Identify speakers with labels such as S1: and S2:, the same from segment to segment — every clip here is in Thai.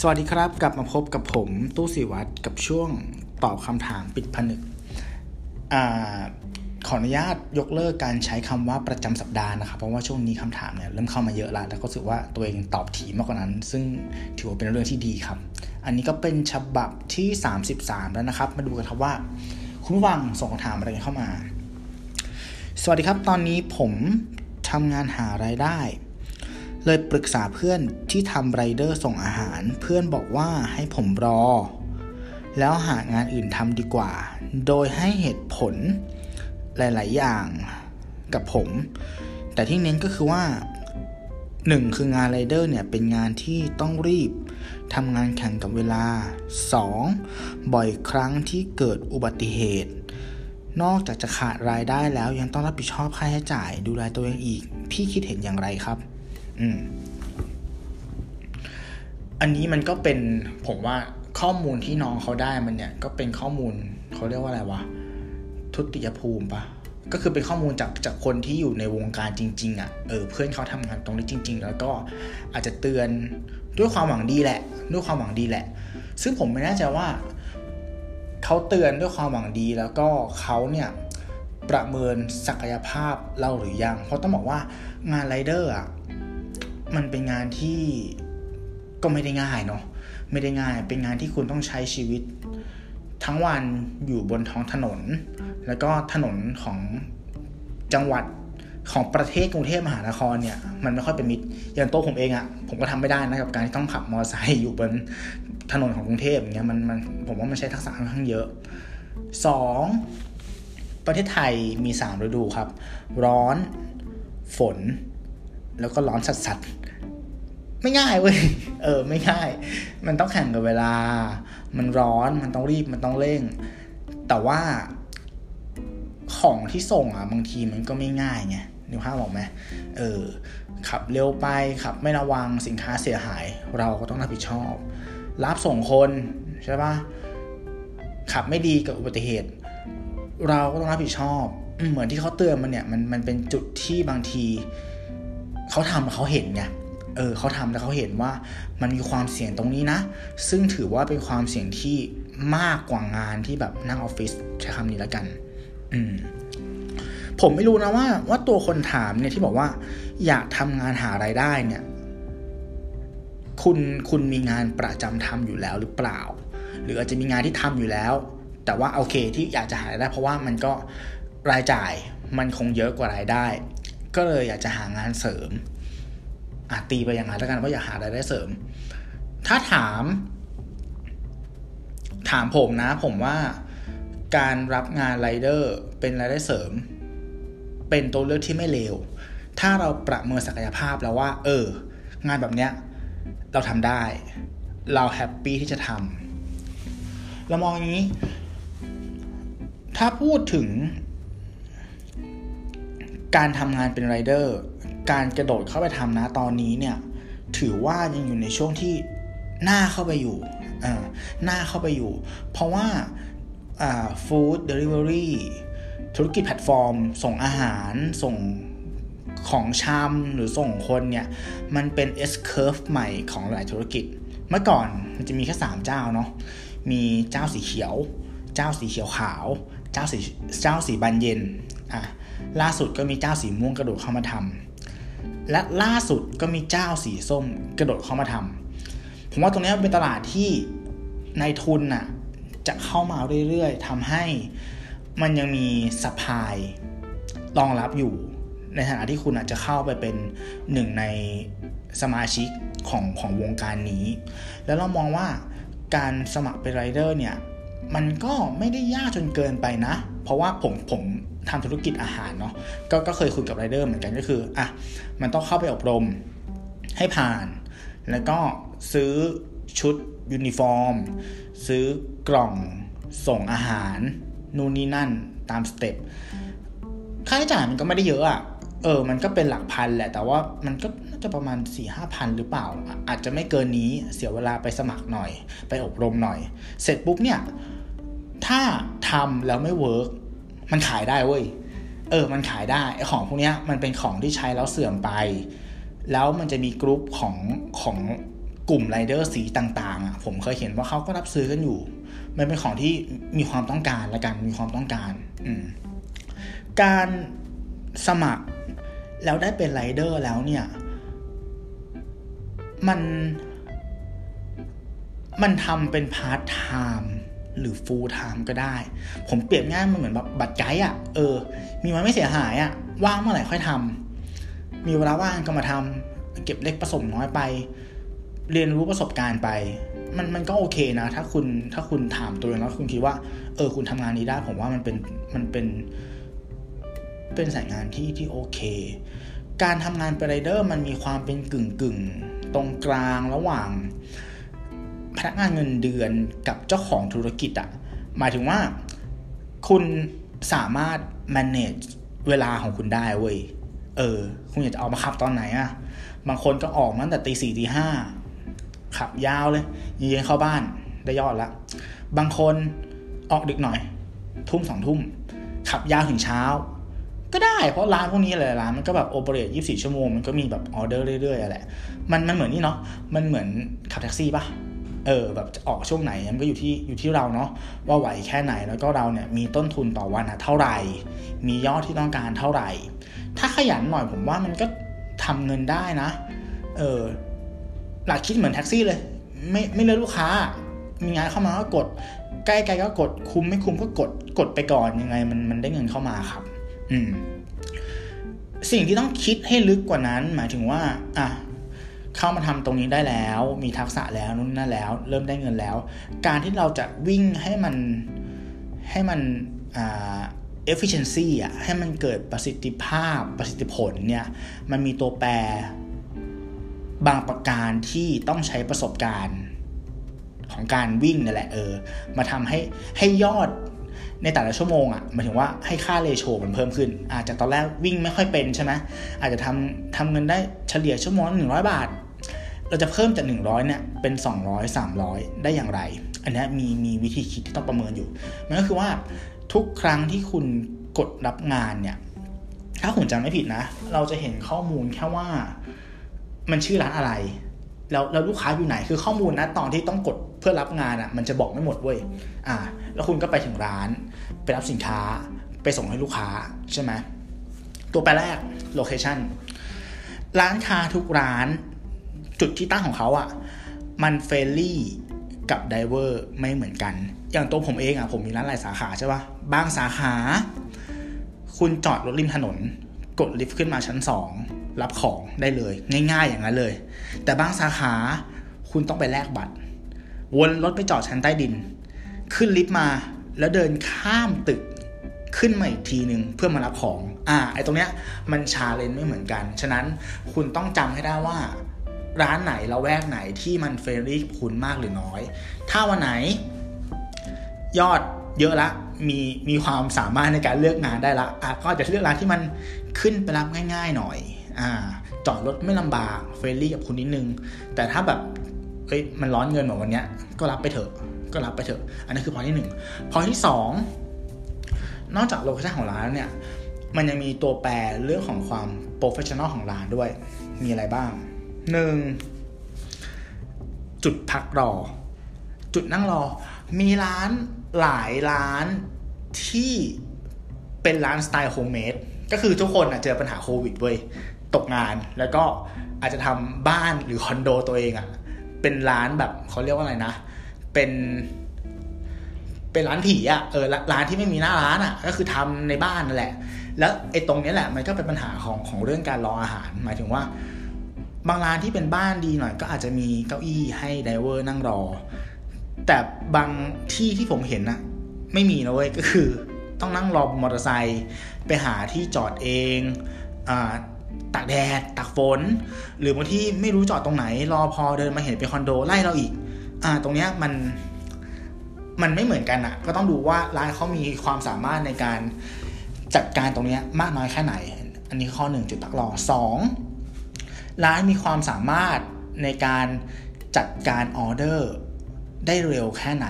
S1: สวัสดีครับกลับมาพบกับผมตู้สิวัตรกับช่วงตอบคำถามปิดผนึกอขออนุญาตยกเลิกการใช้คำว่าประจำสัปดาห์นะครับ เพราะว่าช่วงนี้คำถามเนี่ยเริ่มเข้ามาเยอะแล้วแล้วก็รู้สึกว่าตัวเองตอบถี่มากกว่านั้น ซึ่งถือว่าเป็นเรื่องที่ดีครับ อันนี้ก็เป็นฉบับที่ 33 แล้วนะครับ มาดูกันครับว่า คุณผู้ฟังส่งคำถามอะไรเข้ามา สวัสดีครับ ตอนนี้ผมทำงานหารายได้ เลยปรึกษาเพื่อนที่ทำไรเดอร์ส่งอาหาร เพื่อนบอกว่าให้ผมรอ แล้วหางานอื่นทำดีกว่า โดยให้เหตุผลหลาย ๆ อย่างกับผม แต่ที่เน้นก็คือว่า 1. คืองานไรเดอร์เนี่ยเป็นงานที่ต้องรีบทำงานแข่งกับเวลา 2. บ่อยครั้งที่เกิดอุบัติเหตุ นอกจากจะขาดรายได้แล้วยังต้องรับผิดชอบค่าใช้จ่ายดูแลตัวเองอีก พี่คิดเห็นอย่างไรครับ อืม อันนี้มันก็เป็นผมว่าข้อมูลที่น้องเขาได้มันเนี่ย ก็เป็นข้อมูลเขาเรียกว่าอะไรวะทุติยภูมิปะก็คือเป็นข้อมูลจากจากคนที่อยู่ในวงการจริง ๆอะ่ะเออเพื่อนเขาทำงานตรงนี้จริง ๆ แล้วก็อาจจะเตือนด้วยความหวังดีแหละ ด้วยความหวังดีแหละ ซึ่งผมไม่แน่ใจว่าเขาเตือนด้วยความหวังดีแล้วก็เขาเนี่ยประเมินศักยภาพเราหรือยัง เพราะต้องบอกว่างานไรเดอร์อะ มันเป็นงานที่ก็ไม่ได้ง่ายเนาะไม่ได้ง่าย เป็นงานที่คุณต้องใช้ชีวิต ทั้งวันอยู่บนท้องถนน แล้วก็ถนนของจังหวัดของประเทศกรุงเทพมหานครเนี่ยมันไม่ค่อยเป็นมิตรอย่างต๊ะผมเองอะ่ะผมก็ทำไม่ได้นะกับการที่ต้องขับมอเตอร์ไซค์อยู่บนถนนของกรุงเทพอย่างเงี้ยมันมันผมว่ามันใช้ทักษะค่อนข้างเยอะสองประเทศไทยมีสามฤดูครับ ร้อนฝน แล้วก็ร้อนสัสๆไม่ง่ายเว้ยเออ ไม่ง่าย มันต้องแข่งกับเวลา มันร้อนมันต้องรีบมันต้องเร่ง แต่ว่าของที่ส่งอะบางทีมันก็ไม่ง่ายไงนึกภาพบอกไหมเออขับเร็วไปขับไม่ระวังสินค้าเสียหาย เราก็ต้องรับผิดชอบ รับส่งคนใช่ปะขับไม่ดีกับอุบัติเหตุ เราก็ต้องรับผิดชอบ เหมือนที่เขาเตือนมันเนี่ยมันมันเป็นจุดที่บางที เขาทำเขาเห็นไงเออเขาทำแล้วเขาเห็นว่ามันมีความเสี่ยงตรงนี้นะ ซึ่งถือว่าเป็นความเสี่ยงที่มากกว่างานที่แบบนั่งออฟฟิศใช้คำนี้แล้วกัน อืมผมไม่รู้นะว่าว่าตัวคนถามเนี่ยที่บอกว่าอยากทำงานหาไรายได้เนี่ย คุณคุณมีงานประจำทำอยู่แล้วหรือเปล่า หรืออาจจะมีงานที่ทำอยู่แล้ว แต่ว่าโอเคที่อยากจะหารายได้ เพราะว่ามันก็รายจ่ายมันคงเยอะกว่ารายได้ ก็เลยอยากจะหางานเสริมอาตีไปอย่างไรแล้วกันว่าอยากหารายได้เสริม ถ้าถาม ถามผมนะ ผมว่าการรับงานไรเดอร์เป็นรายได้เสริม เป็นตัวเลือกที่ไม่เลว ถ้าเราประเมินศักยภาพแล้วว่า เออ งานแบบเนี้ย เราทำได้ เราแฮปปี้ที่จะทำเรามองอย่างนี้ ถ้าพูดถึง การทำงานเป็นไรเดอร์การกระโดดเข้าไปทำนะตอนนี้เนี่ยถือว่ายังอยู่ในช่วงที่หน้าเข้าไปอยู่หน้าเข้าไปอยู่ เพราะว่า food delivery ธุรกิจแพลตฟอร์ม ส่งอาหารส่งของชำหรือส่งคนเนี่ยมันเป็น S curve ใหม่ของหลายธุรกิจ เมื่อก่อนมันจะมีแค่ 3 เจ้าเนาะมีเจ้าสีเขียว เจ้าสีเขียวขาว เจ้าสีเจ้าสีบานเย็นอะ ล่าสุดก็มีเจ้าสีม่วงกระโดดเข้ามาทำและล่าสุดก็มีเจ้าสีส้มกระโดดเข้ามาทำผมว่าตรงนี้เป็นตลาดที่ในทุนน่ะจะเข้ามาเรื่อยๆทำให้มันยังมีสปายรองรับอยู่ ในฐานะที่คุณอาจจะเข้าไปเป็นหนึ่งในสมาชิกของของวงการนี้ แล้วเรามองว่าการสมัครเป็นไรเดอร์เนี่ย มันก็ไม่ได้ยากจนเกินไปนะ เพราะว่าผมผมทำธุรกิจอาหารเนาะกก็เคยคุยกับไรเดอร์เหมือนกันก็คืออะมันต้องเข้าไปอบรมให้ผ่าน แล้วก็ซื้อชุดยูนิฟอร์ม ซื้อกล่องส่งอาหาร นู่นนี่นั่นตาม step ค่าใช้จ่ายมันก็ไม่ได้เยอะอะ่ะเออ มันก็เป็นหลักพันแหละ แต่ว่ามันก็น่าจะประมาณสี่ห้าพันหรือเปล่า อาจจะไม่เกินนี้ เสียเวลาไปสมัครหน่อย ไปอบรมหน่อย เสร็จปุ๊บเนี่ย ถ้าทำแล้วไม่ work มันขายได้เว้ย เออ มันขายได้ไอ้ของพวกนี้มันเป็นของที่ใช้แล้วเสื่อมไป แล้วมันจะมีกรุ๊ปของของกลุ่มไรเดอร์สีต่างๆอะผมเคยเห็นว่าเขาก็รับซื้อกันอยู่ มันเป็นของที่มีความต้องการและกันมีความต้องการอืมการสมัครแล้วได้เป็นไรเดอร์แล้วเนี่ย มัน มันทำเป็นพาร์ทไทม์ หรือ full-time ก็ได้ ผมเปรียบง่ายมันเหมือนแบบบัตรไกด์อะ เออ มีมันไม่เสียหายอะ ว่างเมื่อไหร่ค่อยทำมีเวลาว่างก็มาทำเก็บเล็กผสมน้อยไป เรียนรู้ประสบการณ์ไป มันมันก็โอเคนะ ถ้าคุณถ้าคุณถามตัวเองแล้วคุณคิดว่า เออ คุณทำงานนี้ได้ ผมว่ามันเป็นมันเป็น เป็นสายงานที่ที่โอเค การทำงานเป็นไรเดอร์มันมีความเป็นกึ่งกึ่งตรงกลางระหว่าง พนักงานเงินเดือนกับเจ้าของธุรกิจอะหมายถึงว่าคุณสามารถ manage เวลาของคุณได้เว้ย เออ คุณอยากจะออกมาขับตอนไหนอะบางคนก็ออกมาตั้งแต่ตีสี่ตีห้าขับยาวเลยเย็นเข้าบ้านได้ยอดละ บางคนออกดึกหน่อย ทุ่มสองทุ่ม ขับยาวถึงเช้า ก็ได้เพราะร้านพวกนี้หลายร้านมันก็แบบโอเปเรต24ชั่วโมง มันก็มีแบบออเดอร์เรื่อยๆแหละ มันมันเหมือนนี่เนาะ มันเหมือนขับแท็กซี่ปะ เออแบบจะออกช่วงไหนมันก็อยู่ที่อยู่ที่เราเนาะว่าไหวแค่ไหนแล้วก็เราเนี่ยมีต้นทุนต่อวันอะเท่าไหร่ มียอดที่ต้องการเท่าไหร่ ถ้าขยันหน่อยผมว่ามันก็ทำเงินได้นะเออหลักคิดเหมือนแท็กซี่เลย ไม่ไม่เลือกลูกค้า มีงานเข้ามาก็กด ใกล้ๆก็กดคุ้มไม่คุ้มก็กดกดไปก่อนยังไง มันมันได้เงินเข้ามาครับ อืมสิ่งที่ต้องคิดให้ลึกกว่านั้น หมายถึงว่า อะ เข้ามาทำตรงนี้ได้แล้ว มีทักษะแล้วนู่นนั่นแล้ว เริ่มได้เงินแล้ว การที่เราจะวิ่งให้มันให้มันอ่า efficiency อะให้มันเกิดประสิทธิภาพประสิทธิผลเนี่ยมันมีตัวแปรบางประการที่ต้องใช้ประสบการณ์ของการวิ่งนั่นแหละเออ มาทำให้ให้ยอดในแต่ละชั่วโมงอะ่ะหมายถึงว่าให้ค่าเลโชมันเพิ่มขึ้น อาจจะตอนแรกวิ่งไม่ค่อยเป็นใช่ไหมอาจจะทำทำเงินได้เฉลี่ยชั่วโมงหนึ่งร้อยบาท เราจะเพิ่มจากหนึ่งร้อยเนี่ยเป็นสองร้อยสามร้อยได้อย่างไร อันนี้มีมีวิธีคิดที่ต้องประเมินอยู่ มันก็คือว่าทุกครั้งที่คุณกดรับงานเนี่ย ถ้าผมจำไม่ผิดนะ เราจะเห็นข้อมูลแค่ว่ามันชื่อร้านอะไร แล้วแล้วลูกค้าอยู่ไหน คือข้อมูลนะตอนที่ต้องกดเพื่อรับงานอะ่ะ มันจะบอกไม่หมดเว้ย อ่า แล้วคุณก็ไปถึงร้าน ไปรับสินค้า ไปส่งให้ลูกค้าใช่ไหม ตัวแปรแรก location ร้านค้าทุกร้าน จุดที่ตั้งของเขาอะ่ะ มัน friendly กับ driver ไม่เหมือนกัน อย่างตัวผมเองอะ่ะ ผมมีร้านหลายสาขาใช่ปะ่ะ บางสาขา คุณจอดรถริมถนน กดลิฟต์ขึ้นมาชั้นสองรับของได้เลย ง่าย ๆ อย่างนั้นเลย แต่บางสาขาคุณต้องไปแลกบัตร วนรถไปจอดชั้นใต้ดิน ขึ้นลิฟต์มาแล้วเดินข้ามตึกขึ้นมาอีกทีหนึ่งเพื่อมารับของ อ่า ไอ้ตรงเนี้ยมัน challenge ไม่เหมือนกัน ฉะนั้นคุณต้องจำให้ได้ว่า ร้านไหนละแวกไหนที่มัน friendly คุณมากหรือน้อย ถ้าวันไหน ยอดเยอะละมีมีความสามารถในการเลือกงานได้ละอะก็จะเลือกร้านที่มันขึ้นไปรับง่าย ๆหน่อยอ่าจอดรถไม่ลำบาก friendly กับคุณนิดนึง แต่ถ้าแบบเอ้ยมันร้อนเงินเหมือนวันเนี้ยก็รับไปเถอะก็รับไปเถอะ อันนี้คือข้อที่หนึ่งข้อที่สองนอกจาก location ของร้านเนี่ยมันยังมีตัวแปรเรื่องของความ professional ของร้านด้วย มีอะไรบ้าง หนึ่งจุดพักรอ จุดนั่งรอ มีร้านหลายร้านที่เป็นร้านสไตล์โฮมเมดก็คือทุกคนเจอปัญหาโควิดเว้ยตกงานแล้วก็อาจจะทำบ้านหรือคอนโดตัวเองอะ่ะเป็นร้านแบบเขาเรียกว่าอะไรนะ เป็นเป็นร้านผีอะ่ะเออร้านที่ไม่มีหน้าร้านอะ ก็คือทำในบ้านนั่นแหละ แล้วไอ้ตรงนี้แหละ มันก็เป็นปัญหาของของเรื่องการรออาหาร หมายถึงว่า บางร้านที่เป็นบ้านดีหน่อยก็อาจจะมีเก้าอี้ให้ไดเวอร์นั่งรอ แต่บางที่ที่ผมเห็นนะไม่มีนะเว้ยก็คือต้องนั่งรอมอเตอร์ไซค์ไปหาที่จอดเองอตากแดดตากฝน หรือบางที่ไม่รู้จอดตรงไหน รอพอเดินมาเห็นเป็นคอนโดไล่เราอีกอ่าตรงเนี้ยมันมันไม่เหมือนกันอะก็ต้องดูว่าร้านเขามีความสามารถในการจัดการตรงเนี้ยมากน้อยแค่ไหน อันนี้ข้อหนึ่งจุดตักรอสอง ร้านมีความสามารถในการจัดการออเดอร์ได้เร็วแค่ไหน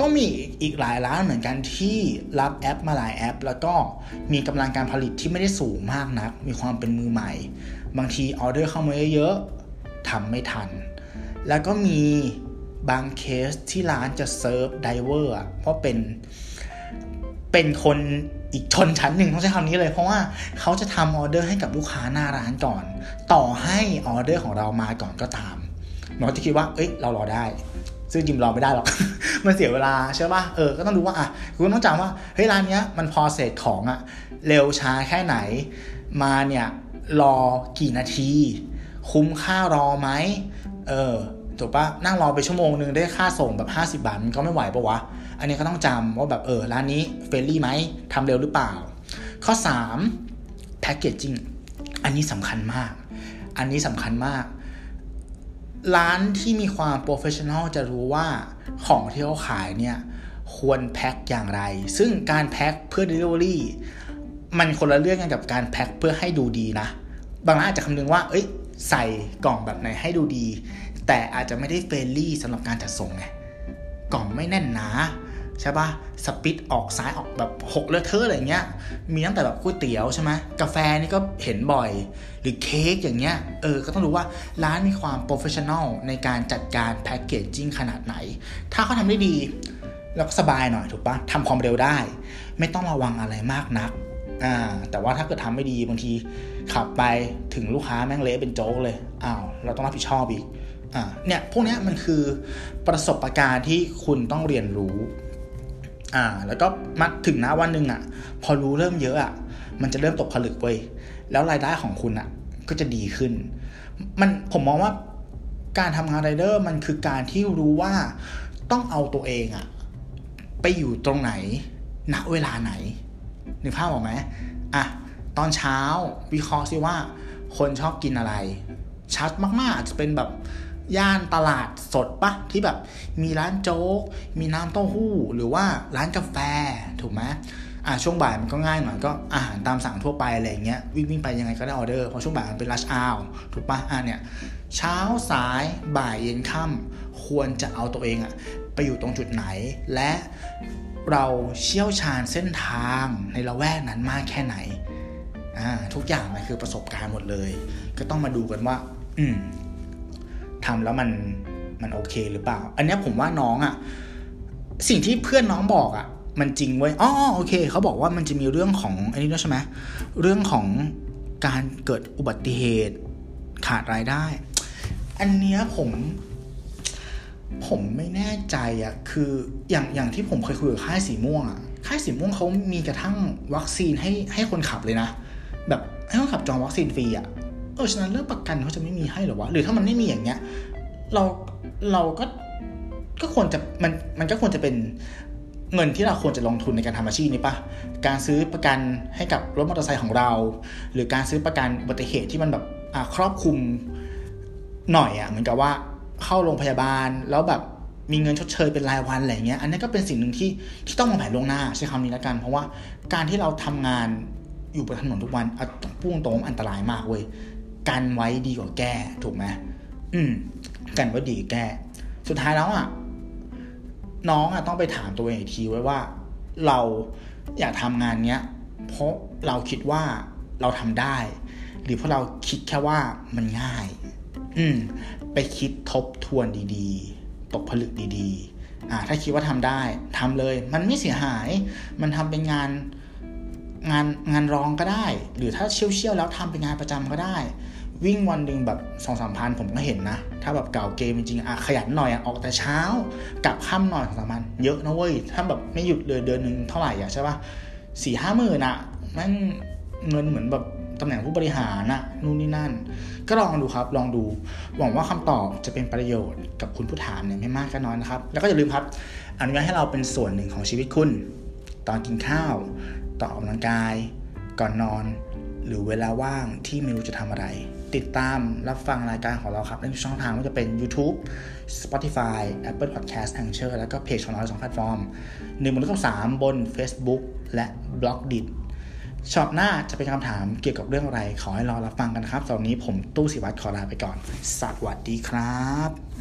S1: ก็มีอีกหลายร้านเหมือนกันที่รับแอปมาหลายแอป แล้วก็มีกำลังการผลิตที่ไม่ได้สูงมากนัก มีความเป็นมือใหม่ บางทีออเดอร์เข้ามาเยอะๆทำไม่ทัน แล้วก็มีบางเคสที่ร้านจะ serve driver เพราะเป็นเป็นคน อีกชนชั้นหนึ่งต้องใช้คำนี้เลย เพราะว่าเขาจะทำออเดอร์ให้กับลูกค้าหน้าร้านก่อน ต่อให้ออเดอร์ของเรามาก่อนก็ตามหนูจะคิดว่า เอ้ย เรารอได้ ซึ่งจริงรอไม่ได้หรอก มันเสียเวลาใช่ป่ะ เออ ก็ต้องรู้ว่าอะคุณต้องจำว่า เฮ้ย ร้านเนี้ยมัน process ของอะเร็วช้าแค่ไหน มาเนี่ยรอกี่นาที คุ้มค่ารอไหม เออ ถูกปะนั่งรอไปชั่วโมงนึงได้ค่าส่งแบบ 50 บาทมันก็ไม่ไหวปะวะ อันนี้ก็ต้องจำว่าแบบเออร้านนี้ friendly ไหมทำเร็วหรือเปล่า ข้อ3 packaging อันนี้สำคัญมาก อันนี้สำคัญมาก ร้านที่มีความ professional จะรู้ว่าของที่เขาขายเนี่ยควรแพ็คอย่างไร ซึ่งการแพ็คเพื่อ Delivery มันคนละเรื่องกันกับการแพ็คเพื่อให้ดูดีนะ บางร้านอาจจะคำนึงว่า เอ้ย ใส่กล่องแบบไหนให้ดูดี แต่อาจจะไม่ได้ friendly สำหรับการจัดส่งไง กล่องไม่แน่นหนา ใช่ปะสปิดออกซ้ายออกแบบหกเลอะเทอะอะไรเงี้ย มีตั้งแต่แบบก๋วยเตี๋ยวใช่ไหมกาแฟนี่ก็เห็นบ่อย หรือเค้กอย่างเงี้ย เออ ก็ต้องรู้ว่าร้านมีความ professional ในการจัดการ packaging ขนาดไหน ถ้าเขาทำได้ดี เราก็สบายหน่อยถูกปะทำความเร็วได้ ไม่ต้องระวังอะไรมากนักอ่าแต่ว่าถ้าเกิดทำไม่ดีบางทีขับไปถึงลูกค้าแม่งเละเป็นโจ๊กเลยอ้าวเราต้องรับผิดชอบอีกอ่าเนี่ยพวกนี้มันคือประสบการณ์ที่คุณต้องเรียนรู้ อ่า แล้วก็มาถึงนะวันหนึ่งอะ พอรู้เริ่มเยอะอะ มันจะเริ่มตกผลึกเว้ย แล้วรายได้ของคุณอะ ก็จะดีขึ้น มันผมมองว่าการทำงานไรเดอร์มันคือการที่รู้ว่าต้องเอาตัวเองอะ ไปอยู่ตรงไหน ณ เวลาไหนนึกภาพออกไหมอะ ตอนเช้าวิเคราะห์ซิว่า คนชอบกินอะไร ชัดมากๆอาจจะเป็นแบบ ย่านตลาดสดปะที่แบบมีร้านโจ๊ก มีน้ำเต้าหู้ หรือว่าร้านกาแฟถูกไหมอ่าช่วงบ่ายมันก็ง่ายหน่อยก็อาหารตามสั่งทั่วไปอะไรเงี้ยวิ่งวิ่งไปยังไงก็ได้ออเดอร์เพราะช่วงบ่ายมันเป็นรัชอาวถูกปะอ่าเนี่ยเช้าสายบ่ายเย็นค่ำควรจะเอาตัวเองอะไปอยู่ตรงจุดไหน และเราเชี่ยวชาญเส้นทางในละแวกนั้นมากแค่ไหนอ่าทุกอย่างมันคือประสบการณ์หมดเลย ก็ต้องมาดูกันว่า อืม ทำแล้วมันมันโอเคหรือเปล่า อันนี้ผมว่าน้องอะ่ะสิ่งที่เพื่อนน้องบอกอะ่ะ มันจริงเว้ยอ๋อโอเคเขาบอกว่ามันจะมีเรื่องของอันนี้ด้วยใช่ไหมเรื่องของการเกิดอุบัติเหตุขาดรายได้ อันเนี้ยผม ผมไม่แน่ใจอะ่ะคืออย่างอย่างที่ผมเคยคุยกับค่ายสีม่วงอะ่ะค่ายสีม่วงเขามีกระทั่งวัคซีนให้ให้คนขับเลยนะ แบบให้คนขับจองวัคซีนฟรีอะ เออฉะนั้นเรื่องประกันเขาจะไม่มีให้หรอวะหรือถ้ามันไม่มีอย่างเงี้ย เราเราก็ก็ควรจะมันมันก็ควรจะเป็นเงินที่เราควรจะลงทุนในการทำอาชีพนี้ปะการซื้อประกันให้กับรถมอเตอร์ไซค์ของเรา หรือการซื้อประกันอุบัติเหตุที่มันแบบครอบคลุมหน่อยอะ่ะเหมือนกับว่าเข้าโรงพยาบาลแล้วแบบมีเงินชดเชยเป็นรายวันอะไรเงี้ย อันนี้ก็เป็นสิ่งหนึ่งที่ที่ต้องวางแผนล่วงหน้าใช้คำนี้แล้วกัน เพราะว่าการที่เราทำงานอยู่บนถนนทุกวันพุ่งตรงอันตรายมากเว้ย กันไว้ดีกว่าแก้ถูกไหมอืม กันไว้ดีแก้ สุดท้ายแล้วอะ น้องอะต้องไปถามตัวเองอีกทีไว้ว่า เราอยากทำงานเนี้ย เพราะเราคิดว่าเราทำได้ หรือเพราะเราคิดแค่ว่ามันง่าย อืม ไปคิดทบทวนดีๆ ตกผลึกดีๆ อ่า ถ้าคิดว่าทำได้ทำเลย มันไม่เสียหาย มันทำเป็นงาน งานงานรองก็ได้ หรือถ้าเชี่ยวเชี่ยวแล้วทำเป็นงานประจำก็ได้ วิ่งวันหนึ่งแบบสองสามพันผมก็เห็นนะ ถ้าแบบเก่าเกมจริงๆอะขยันหน่อยอะออกแต่เช้ากลับค่ำหน่อยสองสามพันเยอะนะเว้ย ถ้าแบบไม่หยุดเลยเดือนหนึ่งเท่าไหร่อะใช่ปะสี่ห้าหมื่นอะนั่นเงินเหมือนแบบตำแหน่งผู้บริหารนะนู่นนี่นั่น ก็ลองดูครับลองดู หวังว่าคำตอบจะเป็นประโยชน์กับคุณผู้ถามเนี่ยไม่มากก็น้อยนะครับ แล้วก็อย่าลืมครับอนุญาตให้เราเป็นส่วนหนึ่งของชีวิตคุณ ตอนกินข้าว ต่อออกกำลังกาย ก่อนนอน หรือเวลาว่างที่ไม่รู้จะทำอะไร ติดตามรับฟังรายการของเราครับในช่องทางว่าจะเป็น YouTube Spotify Apple Podcast Anchor แล้วก็เพจของเราสองแพลตฟอร์มหนึ่งบนกับสามบน Facebook และ b l o g d i t ช็อตหน้าจะเป็นคำถามเกี่ยวกับเรื่องอะไร ขอให้รอรับฟังกันครับตอนนี้ผมตู้สิวัตรขอลาไปก่อน สวัสดีครับ